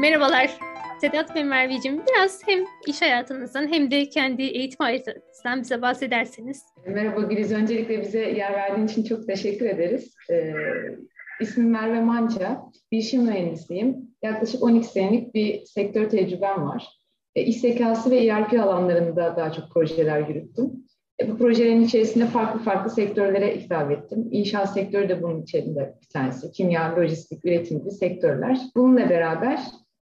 Merhabalar Sedat ve Merveciğim. Biraz hem iş hayatınızdan hem de kendi eğitim hayatınızdan bize bahsederseniz. Merhaba Güliz. Öncelikle bize yer verdiğin için çok teşekkür ederiz. Ee, ismim Merve Manca. Bilişim mühendisiyim. Yaklaşık 12 senelik bir sektör tecrübem var. E, iş zekası ve ERP alanlarında daha çok projeler yürüttüm. E, bu projelerin içerisinde farklı farklı sektörlere hitap ettim. İnşaat sektörü de bunun içerisinde bir tanesi. Kimya, lojistik, üretim gibi sektörler. Bununla beraber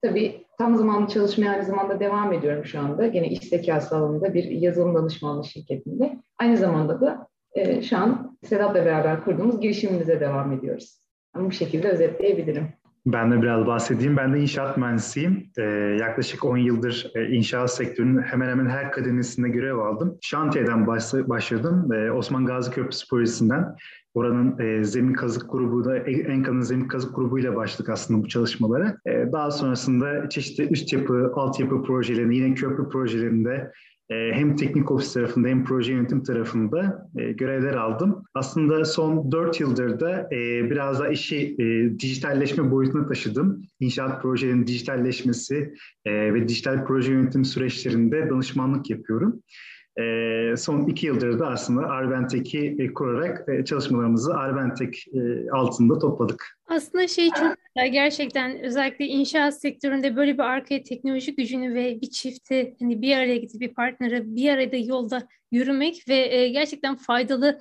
tabii tam zamanlı çalışmaya aynı zamanda devam ediyorum şu anda. Yine iş zekası alanında bir yazılım danışmanlığı şirketinde. Aynı zamanda da e, şu an Sedat'la beraber kurduğumuz girişimimize devam ediyoruz. Bu şekilde özetleyebilirim. Ben de biraz bahsedeyim. Ben de inşaat mühendisiyim. Ee, yaklaşık 10 yıldır e, inşaat sektörünün hemen hemen her kademesinde görev aldım. Şantiyeden başladım. Ee, Osman Gazi Köprüsü projesinden. Oranın e, zemin kazık grubu da Enka'nın zemin kazık grubuyla başladık aslında bu çalışmalara. E, daha sonrasında çeşitli üst yapı, altyapı projelerinde, yine köprü projelerinde hem teknik ofis tarafında hem proje yönetim tarafında e, görevler aldım. Aslında son 4 yıldır da e, biraz da işi e, dijitalleşme boyutuna taşıdım. İnşaat projelerinin dijitalleşmesi ve dijital proje yönetim süreçlerinde danışmanlık yapıyorum. E, son iki yıldır da aslında Arbentek'i e, kurarak e, çalışmalarımızı Arbentek e, altında topladık. Aslında şey çok güzel gerçekten özellikle inşaat sektöründe böyle bir arkaya teknoloji gücünü ve bir çifti hani bir araya gidip bir partneri bir arada yolda yürümek ve gerçekten faydalı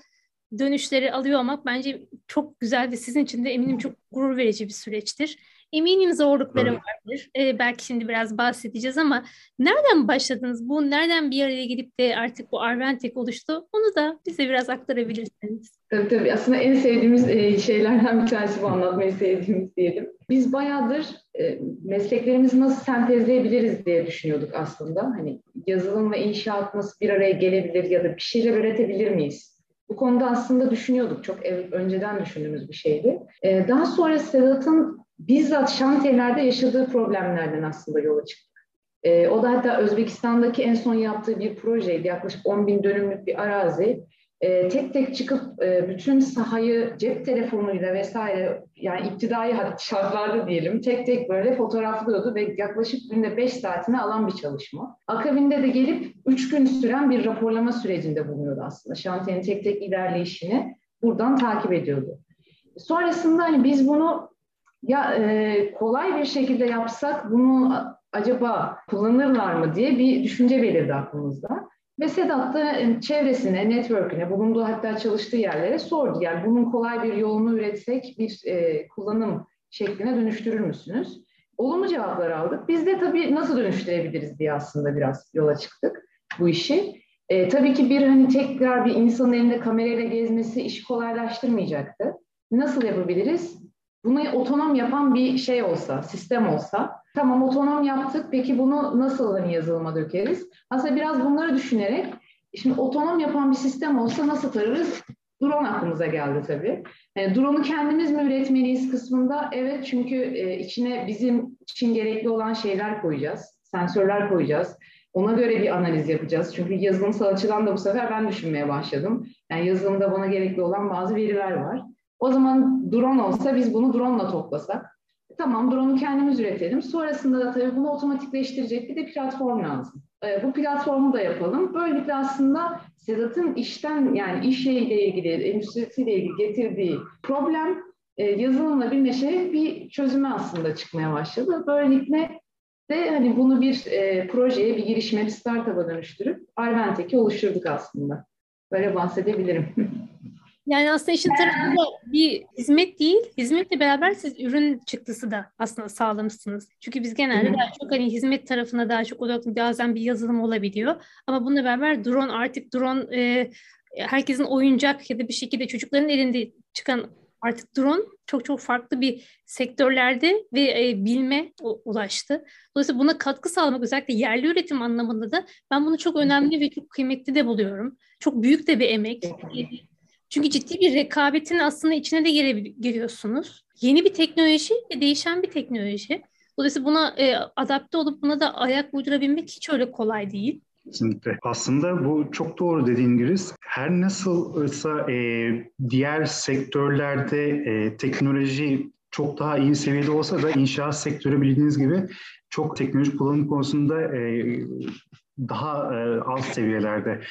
dönüşleri alıyor olmak bence çok güzel ve sizin için de eminim çok gurur verici bir süreçtir. Eminim zorlukları evet. vardır. Ee, belki şimdi biraz bahsedeceğiz ama nereden başladınız? Bu nereden bir araya gelip de artık bu Arventek oluştu? Onu da bize biraz aktarabilirsiniz. Tabii tabii. Aslında en sevdiğimiz e, şeylerden bir tanesi bu anlatmayı sevdiğimiz diyelim. Biz bayağıdır e, mesleklerimizi nasıl sentezleyebiliriz diye düşünüyorduk aslında. Hani yazılım ve inşaat nasıl bir araya gelebilir ya da bir şeyler üretebilir miyiz? Bu konuda aslında düşünüyorduk. Çok önceden düşündüğümüz bir şeydi. E, daha sonra Sedat'ın bizzat şantiyelerde yaşadığı problemlerden aslında yola çıktık. E, o da hatta Özbekistan'daki en son yaptığı bir projeydi. Yaklaşık 10 bin dönümlük bir arazi. E, tek tek çıkıp e, bütün sahayı cep telefonuyla vesaire yani iptidai şartlarda diyelim tek tek böyle fotoğraflıyordu ve yaklaşık günde 5 saatini alan bir çalışma. Akabinde de gelip 3 gün süren bir raporlama sürecinde bulunuyordu aslında. Şantiyenin tek tek ilerleyişini buradan takip ediyordu. Sonrasında hani biz bunu ya e, kolay bir şekilde yapsak bunu acaba kullanırlar mı diye bir düşünce belirdi aklımızda. Ve Sedat da e, çevresine, network'üne, bulunduğu hatta çalıştığı yerlere sordu. Yani bunun kolay bir yolunu üretsek bir e, kullanım şekline dönüştürür müsünüz? Olumlu cevaplar aldık. Biz de tabii nasıl dönüştürebiliriz diye aslında biraz yola çıktık bu işi. E, tabii ki bir hani tekrar bir insanın elinde kamerayla gezmesi işi kolaylaştırmayacaktı. Nasıl yapabiliriz? Bunu otonom yapan bir şey olsa, sistem olsa, tamam otonom yaptık, peki bunu nasıl hani yazılıma dökeriz? Aslında biraz bunları düşünerek, şimdi otonom yapan bir sistem olsa nasıl tararız? Drone aklımıza geldi tabii. Yani drone'u kendimiz mi üretmeliyiz kısmında? Evet çünkü e, içine bizim için gerekli olan şeyler koyacağız, sensörler koyacağız. Ona göre bir analiz yapacağız. Çünkü yazılımsal açıdan da bu sefer ben düşünmeye başladım. Yani yazılımda bana gerekli olan bazı veriler var. O zaman drone olsa biz bunu drone ile toplasak. Tamam drone'u kendimiz üretelim. Sonrasında da tabii bunu otomatikleştirecek bir de platform lazım. E, bu platformu da yapalım. Böylelikle aslında Sedat'ın işten yani işle ilgili, endüstrisiyle ilgili getirdiği problem e, yazılımla birleşerek bir çözüme aslında çıkmaya başladı. Böylelikle de hani bunu bir e, projeye, bir girişime, bir startup'a dönüştürüp Arventek'i oluşturduk aslında. Böyle bahsedebilirim. Yani aslında işin tarafında bir hizmet değil, hizmetle beraber siz ürün çıktısı da aslında sağlamışsınız. Çünkü biz genelde daha çok hani hizmet tarafına daha çok odaklı bazen bir yazılım olabiliyor. Ama bununla beraber drone artık drone e, herkesin oyuncak ya da bir şekilde çocukların elinde çıkan artık drone çok çok farklı bir sektörlerde ve e, bilme ulaştı. Dolayısıyla buna katkı sağlamak özellikle yerli üretim anlamında da ben bunu çok önemli ve çok kıymetli de buluyorum. Çok büyük de bir emek. Çünkü ciddi bir rekabetin aslında içine de giriyorsunuz. Yeni bir teknoloji ve değişen bir teknoloji. Dolayısıyla buna e, adapte olup buna da ayak uydurabilmek hiç öyle kolay değil. Kesinlikle. Aslında bu çok doğru dediğin gibi her nasılsa e, diğer sektörlerde e, teknoloji çok daha iyi seviyede olsa da inşaat sektörü bildiğiniz gibi çok teknolojik kullanım konusunda e, daha e, alt seviyelerde.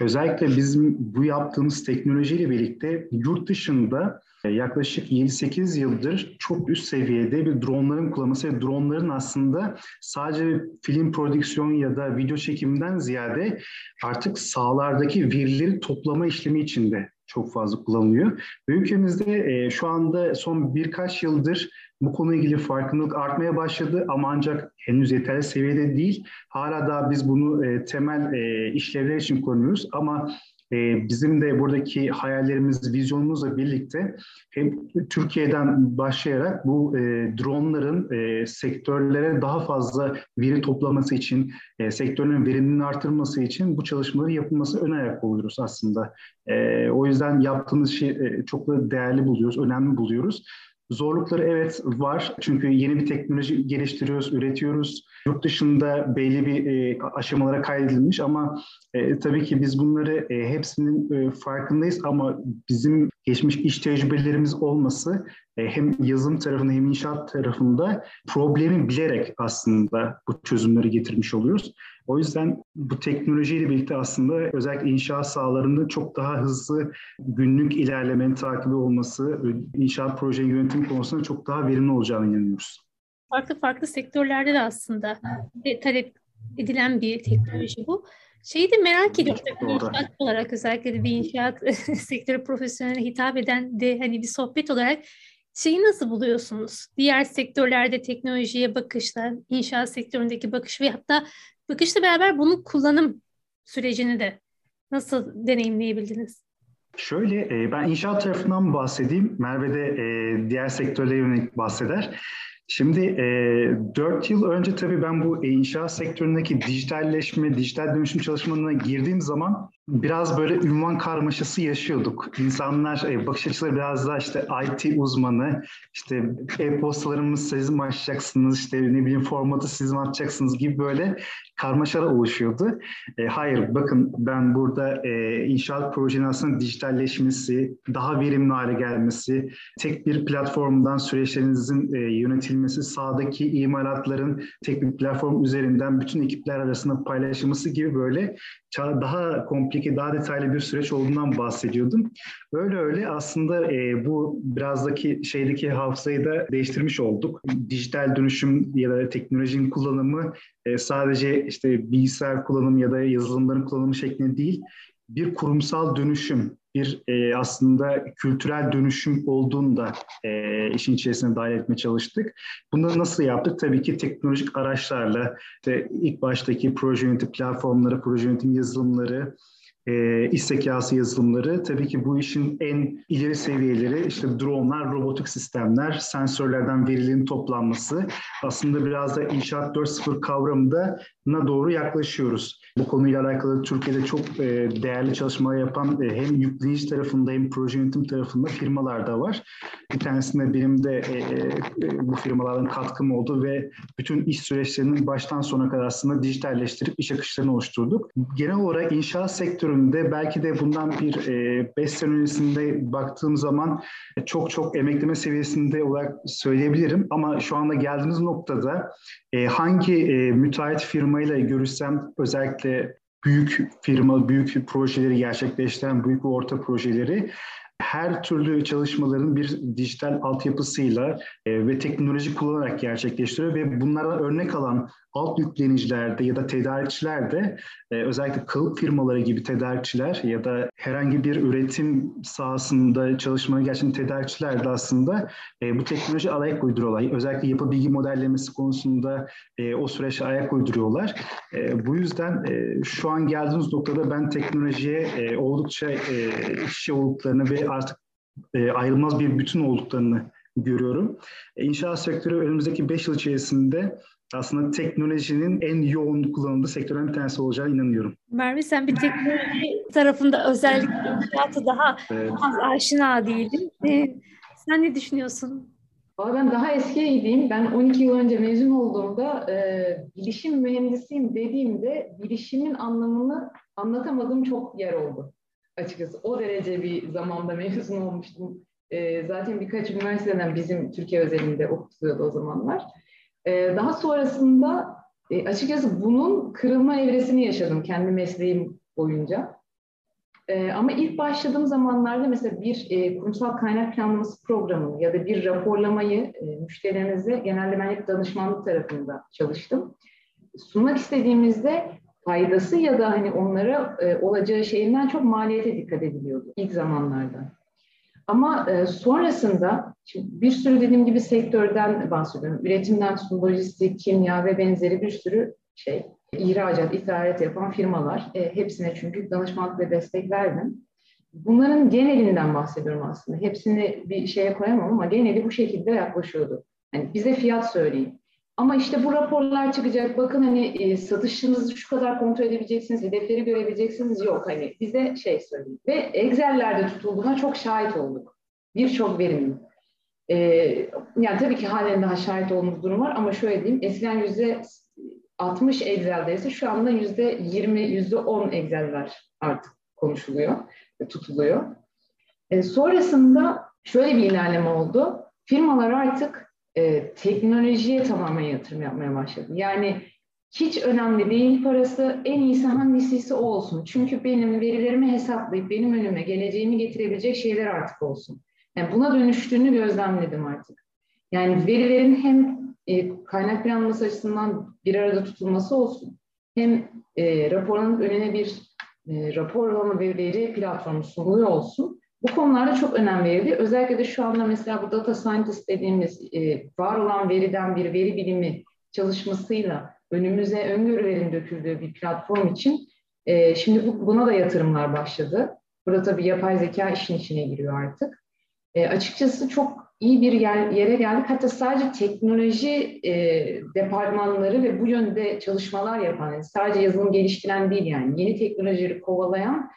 Özellikle bizim bu yaptığımız teknolojiyle birlikte yurt dışında e, yaklaşık 7-8 yıldır çok üst seviyede bir dronların kullanılması ve dronların aslında sadece film prodüksiyon ya da video çekiminden ziyade artık sahalardaki verileri toplama işlemi içinde çok fazla kullanılıyor. ülkemizde e, şu anda son birkaç yıldır bu konuyla ilgili farkındalık artmaya başladı ama ancak henüz yeterli seviyede değil. Hala da biz bunu e, temel e, işlevler için kullanıyoruz ama e, bizim de buradaki hayallerimiz, vizyonumuzla birlikte hem Türkiye'den başlayarak bu e, dronların e, sektörlere daha fazla veri toplaması için, e, sektörün verimliliğini artırması için bu çalışmaları yapılması ön ayak oluyoruz aslında. E, o yüzden yaptığımız şey e, çok da değerli buluyoruz, önemli buluyoruz. Zorlukları evet var. Çünkü yeni bir teknoloji geliştiriyoruz, üretiyoruz. Yurt dışında belli bir e, aşamalara kaydedilmiş ama e, tabii ki biz bunları e, hepsinin e, farkındayız ama bizim geçmiş iş tecrübelerimiz olması hem yazım tarafında hem inşaat tarafında problemi bilerek aslında bu çözümleri getirmiş oluyoruz. O yüzden bu teknolojiyle birlikte aslında özellikle inşaat sahalarında çok daha hızlı günlük ilerlemenin takibi olması, inşaat proje yönetim konusunda çok daha verimli olacağını inanıyoruz. Farklı farklı sektörlerde de aslında talep edilen bir teknoloji bu. Şeyi de merak ediyorum tabii inşaat olarak özellikle de bir inşaat sektörü profesyoneline hitap eden de hani bir sohbet olarak şeyi nasıl buluyorsunuz? Diğer sektörlerde teknolojiye bakışla, inşaat sektöründeki bakış ve hatta bakışla beraber bunun kullanım sürecini de nasıl deneyimleyebildiniz? Şöyle, e, ben inşaat tarafından bahsedeyim. Merve de e, diğer sektörlere yönelik bahseder. Şimdi e, 4 yıl önce tabii ben bu inşaat sektöründeki dijitalleşme, dijital dönüşüm çalışmalarına girdiğim zaman biraz böyle ünvan karmaşası yaşıyorduk. İnsanlar e, bakış açıları biraz daha işte IT uzmanı, işte e-postalarımız siz mi açacaksınız, işte ne bileyim formatı siz mi atacaksınız gibi böyle karmaşalar oluşuyordu. E, hayır bakın ben burada e, inşaat projenin aslında dijitalleşmesi, daha verimli hale gelmesi, tek bir platformdan süreçlerinizin e, yönetilmesi, sağdaki imalatların tek bir platform üzerinden bütün ekipler arasında paylaşılması gibi böyle daha komplike, daha detaylı bir süreç olduğundan bahsediyordum. Öyle öyle aslında e, bu birazdaki şeydeki hafızayı da değiştirmiş olduk. Dijital dönüşüm ya da teknolojinin kullanımı e, sadece işte bilgisayar kullanımı ya da yazılımların kullanımı şeklinde değil, bir kurumsal dönüşüm, bir e, aslında kültürel dönüşüm olduğunu da e, işin içerisine dahil etmeye çalıştık. Bunu nasıl yaptık? Tabii ki teknolojik araçlarla, işte ilk baştaki proje yönetim platformları, proje yönetim yazılımları, e, iş zekası yazılımları tabii ki bu işin en ileri seviyeleri işte dronelar, robotik sistemler, sensörlerden verilerin toplanması aslında biraz da inşaat 4.0 kavramında na doğru yaklaşıyoruz. Bu konuyla alakalı Türkiye'de çok e, değerli çalışmalar yapan e, hem yükleyici tarafında hem proje yönetim tarafında firmalar da var. Bir tanesinde benim de e, bu firmaların katkım oldu ve bütün iş süreçlerinin baştan sona kadar aslında dijitalleştirip iş akışlarını oluşturduk. Genel olarak inşaat sektöründe belki de bundan bir 5 e, sene öncesinde baktığım zaman çok çok emekleme seviyesinde olarak söyleyebilirim. Ama şu anda geldiğimiz noktada hangi müteahhit firmayla görüşsem özellikle büyük firma, büyük projeleri gerçekleştiren büyük ve orta projeleri her türlü çalışmaların bir dijital altyapısıyla e, ve teknoloji kullanarak gerçekleştiriyor ve bunlara örnek alan alt yüklenicilerde ya da tedarikçilerde e, özellikle kalıp firmaları gibi tedarikçiler ya da herhangi bir üretim sahasında çalışmayı gerçekten tedarikçiler de aslında e, bu teknoloji ayak uyduruyorlar. Özellikle yapı bilgi modellemesi konusunda e, o süreçte ayak uyduruyorlar. E, bu yüzden e, şu an geldiğimiz noktada ben teknolojiye e, oldukça e, şey olduklarını ve artık e, ayrılmaz bir bütün olduklarını görüyorum. E, inşaat sektörü önümüzdeki 5 yıl içerisinde aslında teknolojinin en yoğun kullanıldığı sektörden bir tanesi olacağına inanıyorum. Merve sen bir teknoloji tarafında özellikle inşaatı daha evet. az aşina değildin. Ee, sen ne düşünüyorsun? Valla ben daha eskiye gideyim. Ben 12 yıl önce mezun olduğumda e, bilişim mühendisiyim dediğimde bilişimin anlamını anlatamadığım çok yer oldu açıkçası. O derece bir zamanda mezun olmuştum E, zaten birkaç üniversiteden bizim Türkiye özelinde okutuluyordu o zamanlar. E, daha sonrasında e, açıkçası bunun kırılma evresini yaşadım kendi mesleğim boyunca. E, ama ilk başladığım zamanlarda mesela bir e, kurumsal kaynak planlaması programını ya da bir raporlamayı e, müşterilerinize genelde ben hep danışmanlık tarafında çalıştım. Sunmak istediğimizde faydası ya da hani onlara e, olacağı şeyinden çok maliyete dikkat ediliyordu ilk zamanlarda. Ama e, sonrasında şimdi bir sürü dediğim gibi sektörden bahsediyorum. Üretimden tutun lojistik, kimya ve benzeri bir sürü şey. ihracat, ithalat yapan firmalar. E, hepsine çünkü danışmanlık ve destek verdim. Bunların genelinden bahsediyorum aslında. Hepsini bir şeye koyamam ama geneli bu şekilde yaklaşıyordu. Yani bize fiyat söyleyin. Ama işte bu raporlar çıkacak. Bakın hani e, satışınızı şu kadar kontrol edebileceksiniz, hedefleri görebileceksiniz. Yok hani bize şey söyleyin. Ve Excel'lerde tutulduğuna çok şahit olduk. Birçok verimin. E, yani tabii ki halen daha şahit olduğumuz durum var ama şöyle diyeyim. Eskiden yüzde 60 Excel'deyse şu anda yüzde 20, yüzde 10 Excel'ler artık konuşuluyor, tutuluyor. E, sonrasında şöyle bir ilerleme oldu. Firmalar artık e, teknolojiye tamamen yatırım yapmaya başladı. Yani hiç önemli değil parası, en iyisi hangisiyse o olsun. Çünkü benim verilerimi hesaplayıp benim önüme geleceğimi getirebilecek şeyler artık olsun. Yani buna dönüştüğünü gözlemledim artık. Yani verilerin hem e, kaynak planlaması açısından bir arada tutulması olsun, hem e, raporun önüne bir e, raporlama ve veri platformu sunuluyor olsun. Bu konularda çok önem verildi. Özellikle de şu anda mesela bu data scientist dediğimiz e, var olan veriden bir veri bilimi çalışmasıyla önümüze öngörülerin döküldüğü bir platform için e, şimdi bu, buna da yatırımlar başladı. Burada tabii yapay zeka işin içine giriyor artık. E, açıkçası çok iyi bir yer, yere geldik. Hatta sadece teknoloji e, departmanları ve bu yönde çalışmalar yapan, sadece yazılım geliştiren değil yani yeni teknolojileri kovalayan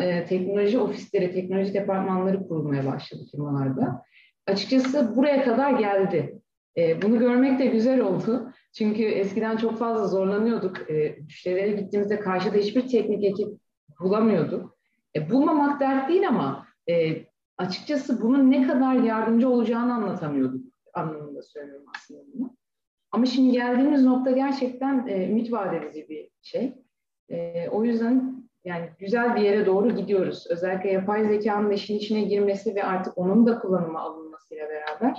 e, teknoloji ofisleri, teknoloji departmanları kurulmaya başladı firmalarda. Açıkçası buraya kadar geldi. E, bunu görmek de güzel oldu. Çünkü eskiden çok fazla zorlanıyorduk. E, müşterilere gittiğimizde karşıda hiçbir teknik ekip bulamıyorduk. E, bulmamak dert değil ama açıkçası bunun ne kadar yardımcı olacağını anlatamıyorduk anlamında söylüyorum aslında bunu. Ama şimdi geldiğimiz nokta gerçekten e, ümit vaat edici bir şey. O yüzden yani güzel bir yere doğru gidiyoruz. Özellikle yapay zekanın işin içine girmesi ve artık onun da kullanıma alınmasıyla beraber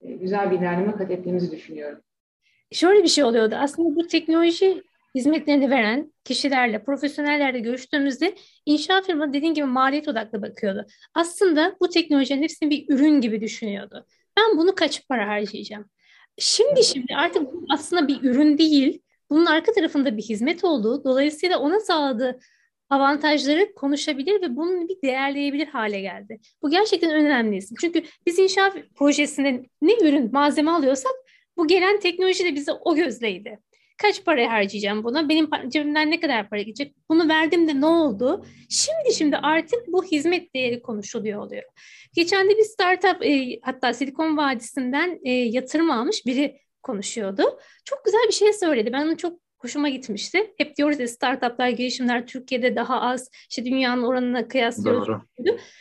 e, güzel bir ilerleme kat ettiğimizi düşünüyorum. Şöyle bir şey oluyordu. Aslında bu teknoloji hizmetlerini veren kişilerle, profesyonellerle görüştüğümüzde inşaat firma dediğin gibi maliyet odaklı bakıyordu. Aslında bu teknolojinin hepsini bir ürün gibi düşünüyordu. Ben bunu kaç para harcayacağım? Şimdi şimdi artık aslında bir ürün değil, bunun arka tarafında bir hizmet olduğu, dolayısıyla ona sağladığı avantajları konuşabilir ve bunu bir değerleyebilir hale geldi. Bu gerçekten önemli. Çünkü biz inşaat projesinde ne ürün, malzeme alıyorsak bu gelen teknoloji de bize o gözleydi. Kaç para harcayacağım buna? Benim cebimden ne kadar para gidecek? Bunu verdim de ne oldu? Şimdi şimdi artık bu hizmet değeri konuşuluyor oluyor. Geçen de bir startup e, hatta Silikon Vadisi'nden e, yatırım almış biri konuşuyordu. Çok güzel bir şey söyledi. Ben onu çok hoşuma gitmişti. Hep diyoruz ya startuplar, girişimler Türkiye'de daha az. İşte dünyanın oranına kıyaslıyoruz. Doğru.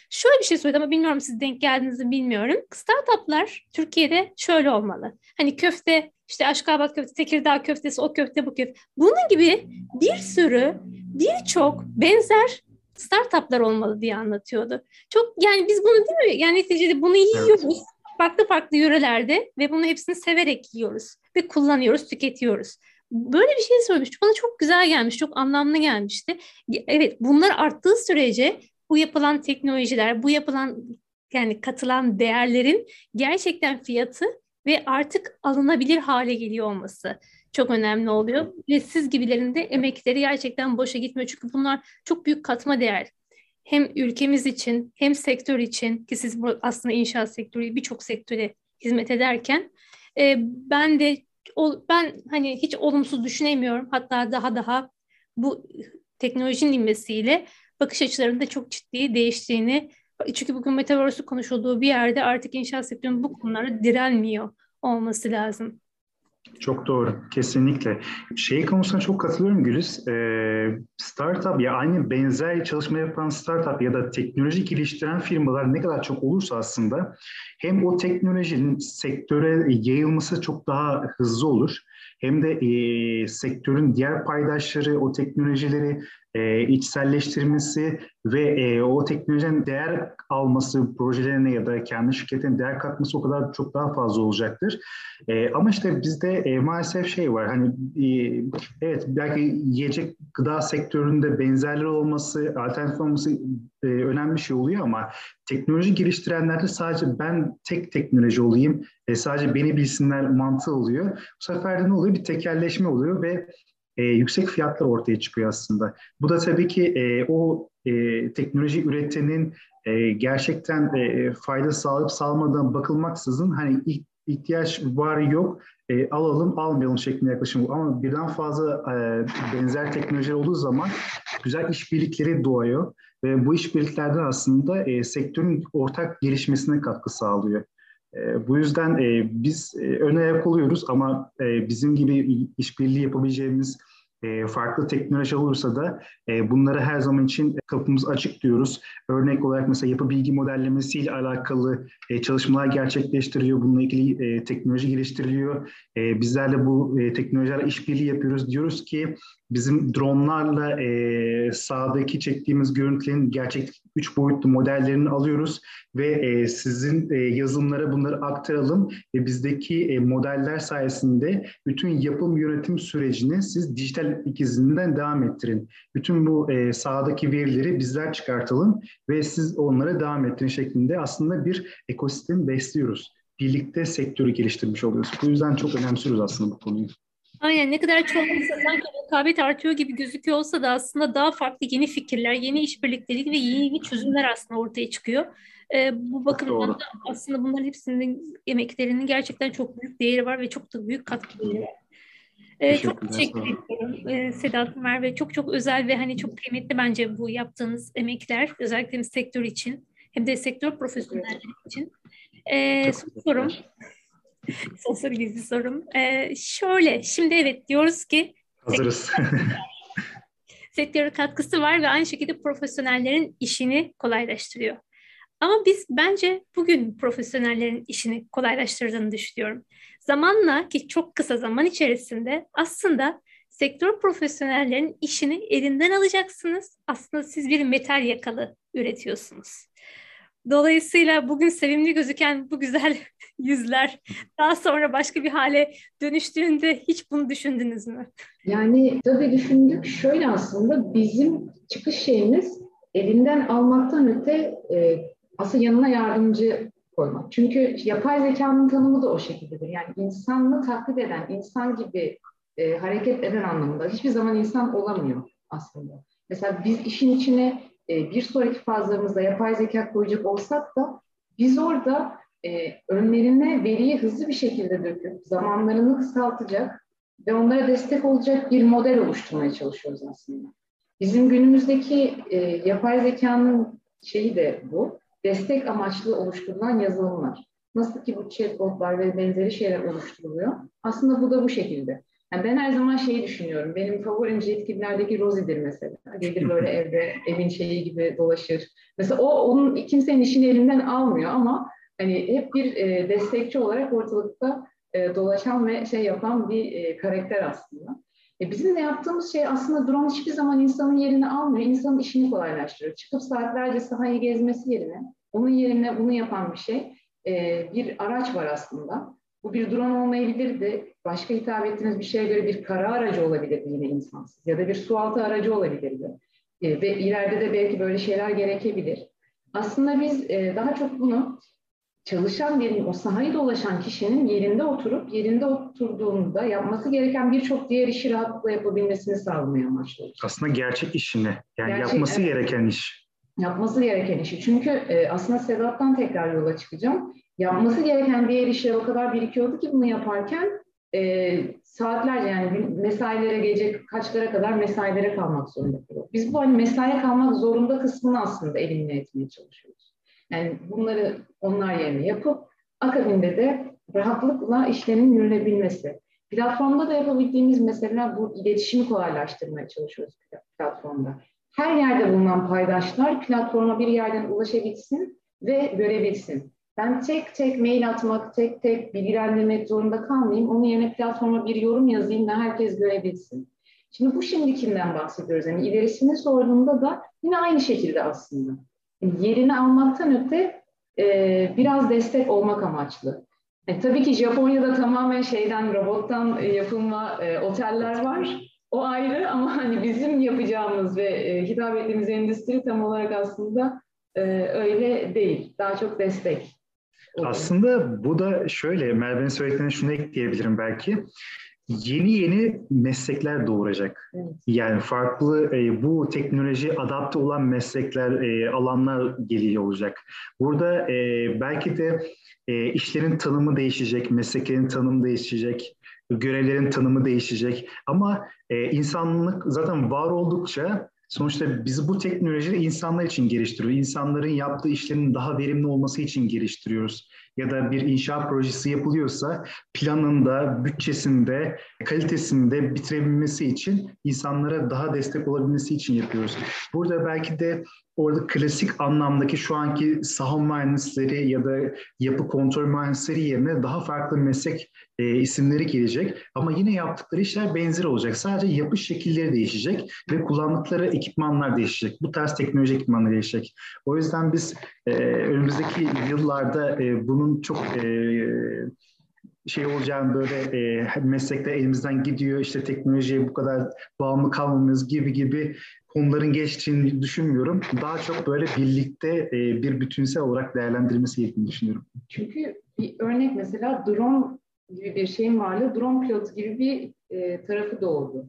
Şöyle bir şey söyledi ama bilmiyorum siz denk geldiğinizi bilmiyorum. Startuplar Türkiye'de şöyle olmalı. Hani köfte, işte Aşkabat köfte, Tekirdağ köftesi, o köfte, bu köfte. Bunun gibi bir sürü, birçok benzer startuplar olmalı diye anlatıyordu. Çok yani biz bunu değil mi? Yani neticede bunu yiyoruz. Evet. Farklı farklı yörelerde ve bunu hepsini severek yiyoruz ve kullanıyoruz, tüketiyoruz. Böyle bir şey söylemişti. Bana çok güzel gelmiş, çok anlamlı gelmişti. Evet, bunlar arttığı sürece bu yapılan teknolojiler, bu yapılan yani katılan değerlerin gerçekten fiyatı ve artık alınabilir hale geliyor olması çok önemli oluyor. Ve siz gibilerin de emekleri gerçekten boşa gitmiyor. Çünkü bunlar çok büyük katma değer. Hem ülkemiz için hem sektör için ki siz aslında inşaat sektörü birçok sektöre hizmet ederken ben de ben hani hiç olumsuz düşünemiyorum. Hatta daha daha bu teknolojinin inmesiyle bakış açılarının da çok ciddi değiştiğini çünkü bugün metaverse'ü konuşulduğu bir yerde artık inşaat sektörünün bu konulara direnmiyor olması lazım. Çok doğru, kesinlikle. Şey konusuna çok katılıyorum Güliz. Ee, startup ya aynı benzer çalışma yapan startup ya da teknoloji geliştiren firmalar ne kadar çok olursa aslında hem o teknolojinin sektöre yayılması çok daha hızlı olur hem de e, sektörün diğer paydaşları o teknolojileri e, içselleştirmesi ve e, o teknolojinin değer alması projelerine ya da kendi şirketine değer katması o kadar çok daha fazla olacaktır. E, ama işte bizde e, maalesef şey var hani e, evet belki yiyecek gıda sektöründe benzerler olması, alternatif olması e, önemli şey oluyor ama teknoloji geliştirenlerde sadece ben tek teknoloji olayım, e, sadece beni bilsinler mantığı oluyor. Bu sefer de ne oluyor? Bir tekelleşme oluyor ve e, yüksek fiyatlar ortaya çıkıyor aslında. Bu da tabii ki e, o e, teknoloji üretenin e, gerçekten e, fayda sağlayıp sağlamadan bakılmaksızın hani ihtiyaç var yok e, alalım almayalım şeklinde yaklaşım bu. Ama birden fazla e, benzer teknoloji olduğu zaman güzel işbirlikleri doğuyor ve bu işbirliklerden aslında e, sektörün ortak gelişmesine katkı sağlıyor. E, bu yüzden e, biz e, ön ayak oluyoruz ama e, bizim gibi işbirliği yapabileceğimiz e, farklı teknoloji olursa da e, bunları her zaman için kapımız açık diyoruz. Örnek olarak mesela yapı bilgi modellemesiyle alakalı e, çalışmalar gerçekleştiriyor. Bununla ilgili e, teknoloji geliştiriliyor. E, bizlerle bu e, teknolojilerle işbirliği yapıyoruz. Diyoruz ki bizim dronlarla e, sağdaki çektiğimiz görüntülerin gerçek üç boyutlu modellerini alıyoruz ve e, sizin e, yazılımlara bunları aktaralım ve bizdeki e, modeller sayesinde bütün yapım yönetim sürecini siz dijital ikizinden devam ettirin. Bütün bu e, sağdaki verileri bizler çıkartalım ve siz onlara devam ettirin şeklinde aslında bir ekosistem besliyoruz. Birlikte sektörü geliştirmiş oluyoruz. Bu yüzden çok önemsiyoruz aslında bu konuyu. Aynen ne kadar çoğalırsa sanki rekabet artıyor gibi gözüküyor olsa da aslında daha farklı yeni fikirler, yeni işbirlikleri ve yeni, yeni çözümler aslında ortaya çıkıyor. Ee, bu bakımdan da aslında bunların hepsinin emeklerinin gerçekten çok büyük değeri var ve çok da büyük katkıları var. Ee, çok teşekkür ediyorum ee, Sedat Merve. Çok çok özel ve hani çok kıymetli bence bu yaptığınız emekler. Özellikle sektör için hem de sektör profesyonelleri için. Ee, son sorum. Sosyal gizli sorum. Ee, şöyle, şimdi evet diyoruz ki Hazırız. sektöre katkısı var ve aynı şekilde profesyonellerin işini kolaylaştırıyor. Ama biz bence bugün profesyonellerin işini kolaylaştırdığını düşünüyorum. Zamanla ki çok kısa zaman içerisinde aslında sektör profesyonellerin işini elinden alacaksınız. Aslında siz bir metal yakalı üretiyorsunuz. Dolayısıyla bugün sevimli gözüken bu güzel yüzler daha sonra başka bir hale dönüştüğünde hiç bunu düşündünüz mü? Yani tabii düşündük. Şöyle aslında bizim çıkış şeyimiz elinden almaktan öte e, aslında yanına yardımcı koymak. Çünkü yapay zekanın tanımı da o şekildedir. Yani insanlığı taklit eden, insan gibi e, hareket eden anlamında hiçbir zaman insan olamıyor aslında. Mesela biz işin içine e, bir sonraki fazlarımızda yapay zeka koyacak olsak da biz orada e, önlerine veriyi hızlı bir şekilde döküp zamanlarını kısaltacak ve onlara destek olacak bir model oluşturmaya çalışıyoruz aslında. Bizim günümüzdeki e, yapay zekanın şeyi de bu. Destek amaçlı oluşturulan yazılımlar. Nasıl ki bu chatbotlar ve benzeri şeyler oluşturuluyor. Aslında bu da bu şekilde. Yani ben her zaman şeyi düşünüyorum. Benim favorim yetkililerdeki Rosie'dir mesela. Gelir böyle evde evin şeyi gibi dolaşır. Mesela o onun kimsenin işini elinden almıyor ama hani hep bir e, destekçi olarak ortalıkta e, dolaşan ve şey yapan bir e, karakter aslında. E, bizim de yaptığımız şey aslında drone hiçbir zaman insanın yerini almıyor. İnsanın işini kolaylaştırıyor. Çıkıp saatlerce sahayı gezmesi yerine onun yerine bunu yapan bir şey. E, bir araç var aslında. Bu bir drone olmayabilirdi. Başka hitap ettiğiniz bir şeye göre bir kara aracı olabilirdi yine insansız. Ya da bir sualtı aracı olabilirdi. E, ve ileride de belki böyle şeyler gerekebilir. Aslında biz e, daha çok bunu çalışan birinin, o sahayı dolaşan kişinin yerinde oturup, yerinde oturduğunda yapması gereken birçok diğer işi rahatlıkla yapabilmesini sağlamaya amaçlıyoruz. Aslında gerçek işini, yani gerçek, yapması evet, gereken iş. Yapması gereken işi. Çünkü e, aslında Sedat'tan tekrar yola çıkacağım. Yapması gereken diğer işler o kadar birikiyordu ki bunu yaparken e, saatlerce yani mesailere gelecek kaçlara kadar mesailere kalmak zorunda kalıyor. Biz bu hani mesaiye kalmak zorunda kısmını aslında elimine etmeye çalışıyoruz. Yani bunları onlar yerine yapıp akabinde de rahatlıkla işlerin yürünebilmesi. Platformda da yapabildiğimiz mesela bu iletişimi kolaylaştırmaya çalışıyoruz platformda. Her yerde bulunan paydaşlar platforma bir yerden ulaşabilsin ve görebilsin. Ben tek tek mail atmak, tek tek bilgilendirmek zorunda kalmayayım. Onun yerine platforma bir yorum yazayım da herkes görebilsin. Şimdi bu şimdikinden bahsediyoruz. Yani ilerisini sorduğunda da yine aynı şekilde aslında. Yani yerini almaktan öte e, biraz destek olmak amaçlı. E, tabii ki Japonya'da tamamen şeyden, robottan yapılma e, oteller var. O ayrı ama hani bizim yapacağımız ve e, hitap ettiğimiz endüstri tam olarak aslında e, öyle değil. Daha çok destek. Aslında bu da şöyle, Merve'nin söylediklerine şunu ekleyebilirim belki yeni yeni meslekler doğuracak. Evet. Yani farklı e, bu teknoloji adapte olan meslekler, e, alanlar geliyor olacak. Burada e, belki de e, işlerin tanımı değişecek, mesleklerin tanımı değişecek, görevlerin tanımı değişecek. Ama e, insanlık zaten var oldukça sonuçta biz bu teknolojiyi insanlar için geliştiriyoruz. İnsanların yaptığı işlerin daha verimli olması için geliştiriyoruz ya da bir inşaat projesi yapılıyorsa planında, bütçesinde, kalitesinde bitirebilmesi için insanlara daha destek olabilmesi için yapıyoruz. Burada belki de orada klasik anlamdaki şu anki saha mühendisleri ya da yapı kontrol mühendisleri yerine daha farklı meslek e, isimleri gelecek. Ama yine yaptıkları işler benzer olacak. Sadece yapış şekilleri değişecek ve kullandıkları ekipmanlar değişecek. Bu tarz teknoloji ekipmanları değişecek. O yüzden biz e, önümüzdeki yıllarda e, bunun çok e, şey olacağını böyle e, meslekte elimizden gidiyor işte teknolojiye bu kadar bağımlı kalmamız gibi gibi konuların geçtiğini düşünmüyorum. Daha çok böyle birlikte e, bir bütünsel olarak değerlendirilmesi gerektiğini düşünüyorum. Çünkü bir örnek mesela drone gibi bir şeyin varlığı drone pilotu gibi bir e, tarafı doğdu.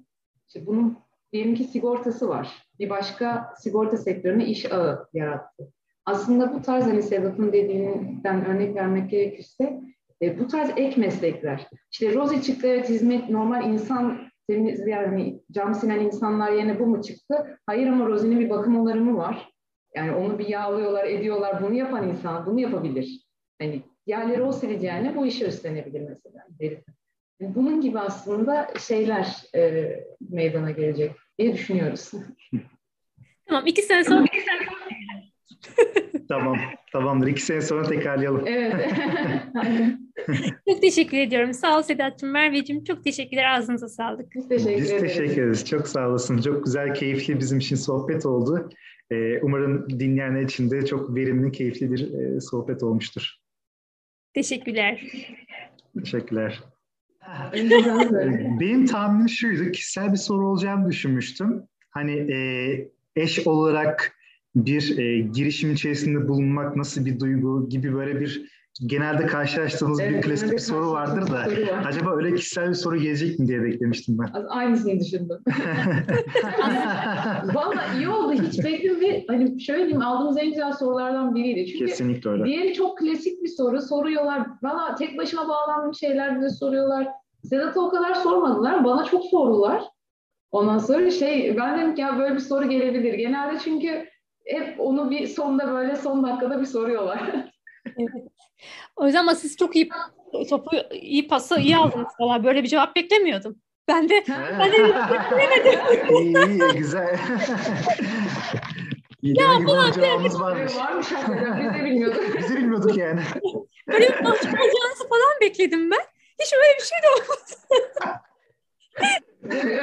İşte bunun diyelim ki sigortası var. Bir başka sigorta sektörüne iş ağı yarattı. Aslında bu tarz hani Sedat'ın dediğinden örnek vermek gerekirse e, bu tarz ek meslekler. İşte Rozi çıktı evet hizmet normal insan yani cam sinen insanlar yerine bu mu çıktı? Hayır ama Rozi'nin bir bakım onarımı var. Yani onu bir yağlıyorlar, ediyorlar. Bunu yapan insan bunu yapabilir. Hani yerleri o sileceğine bu işi üstlenebilir mesela. Yani bunun gibi aslında şeyler e, meydana gelecek diye düşünüyoruz. Tamam iki sene sonra tamam, tamamdır. İki sene sonra tekrarlayalım. Evet. çok teşekkür ediyorum. Sağ ol Sedat'cığım, Merveciğim. Çok teşekkürler. Ağzınıza sağlık. Biz teşekkür Biz ederiz. teşekkür ederiz. Çok sağ olasın. Çok güzel, keyifli bizim için sohbet oldu. Ee, umarım dinleyenler için de çok verimli, keyifli bir e, sohbet olmuştur. Teşekkürler. Teşekkürler. Benim tahminim şuydu, kişisel bir soru olacağını düşünmüştüm. Hani e, eş olarak bir e, girişim içerisinde bulunmak nasıl bir duygu gibi böyle bir genelde karşılaştığımız evet, bir klasik bir soru vardır da soru var. acaba öyle kişisel bir soru gelecek mi diye beklemiştim ben. Aynısını düşündüm. Valla iyi oldu. Hiç beklemedim. Hani şöyle diyeyim aldığımız en güzel sorulardan biriydi. Çünkü Kesinlikle öyle. Diğeri çok klasik bir soru. Soruyorlar. Valla tek başıma bağlandığım şeyler bize soruyorlar. Sedat'a o kadar sormadılar. Bana çok sordular. Ondan sonra şey ben dedim ki ya böyle bir soru gelebilir. Genelde çünkü hep onu bir sonda böyle son dakikada bir soruyorlar. evet. O yüzden ama siz çok iyi topu iyi pası iyi aldınız falan. Böyle bir cevap beklemiyordum. Ben de ben de beklemedim. iyi, iyi güzel. İyi ya falan cevabımız varmış. Varmış biz de bilmiyorduk. biz de bilmiyorduk yani. Böyle bir mahcup olacağınızı falan bekledim ben. Hiç öyle bir şey de olmadı.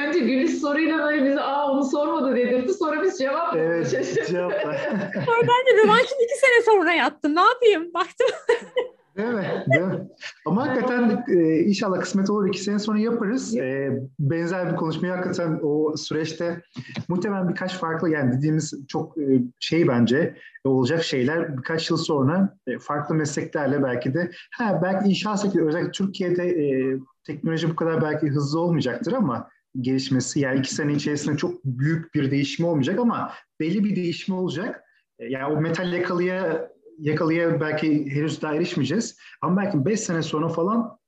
Önce Güliz soruyla böyle bize aa onu sormadı dedirtti. Sonra biz cevap Evet cevap Sonra ben de rövanşını iki sene sonra yattım. Ne yapayım? Baktım. Değil mi? Değil mi? Ama hakikaten e, inşallah kısmet olur iki sene sonra yaparız. E, benzer bir konuşmayı hakikaten o süreçte muhtemelen birkaç farklı yani dediğimiz çok e, şey bence olacak şeyler birkaç yıl sonra e, farklı mesleklerle belki de ha belki inşaat sektörü özellikle Türkiye'de e, teknoloji bu kadar belki hızlı olmayacaktır ama gelişmesi yani iki sene içerisinde çok büyük bir değişim olmayacak ama belli bir değişim olacak. E, yani o metal yakalıya yakalıya belki henüz daha erişmeyeceğiz. Ama belki beş sene sonra falan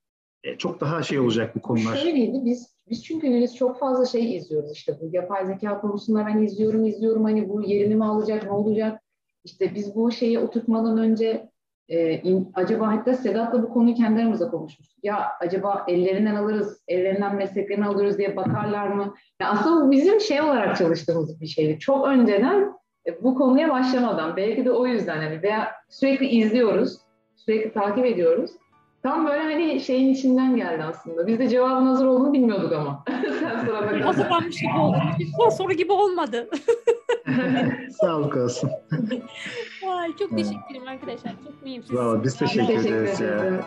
e, çok daha şey olacak bu konular. Şöyleydi biz biz çünkü henüz çok fazla şey izliyoruz işte bu yapay zeka konusunda ben izliyorum izliyorum hani bu yerini mi alacak ne olacak işte biz bu şeyi oturtmadan önce e, in, acaba hatta Sedat'la bu konuyu kendi aramızda konuşmuştuk. Ya acaba ellerinden alırız, ellerinden mesleklerini alırız diye bakarlar mı? Ya aslında bu bizim şey olarak çalıştığımız bir şeydi. Çok önceden e, bu konuya başlamadan belki de o yüzden hani veya sürekli izliyoruz, sürekli takip ediyoruz. Tam böyle hani şeyin içinden geldi aslında. Biz de cevabın hazır olduğunu bilmiyorduk ama. Sen sorana kadar. Hazırlanmış gibi oldu. Soru gibi olmadı. Sağlık olsun. Ay, çok teşekkür ederim arkadaşlar. Çok mühim. Valla biz teşekkür, Teşekkür ederiz ya. ederim.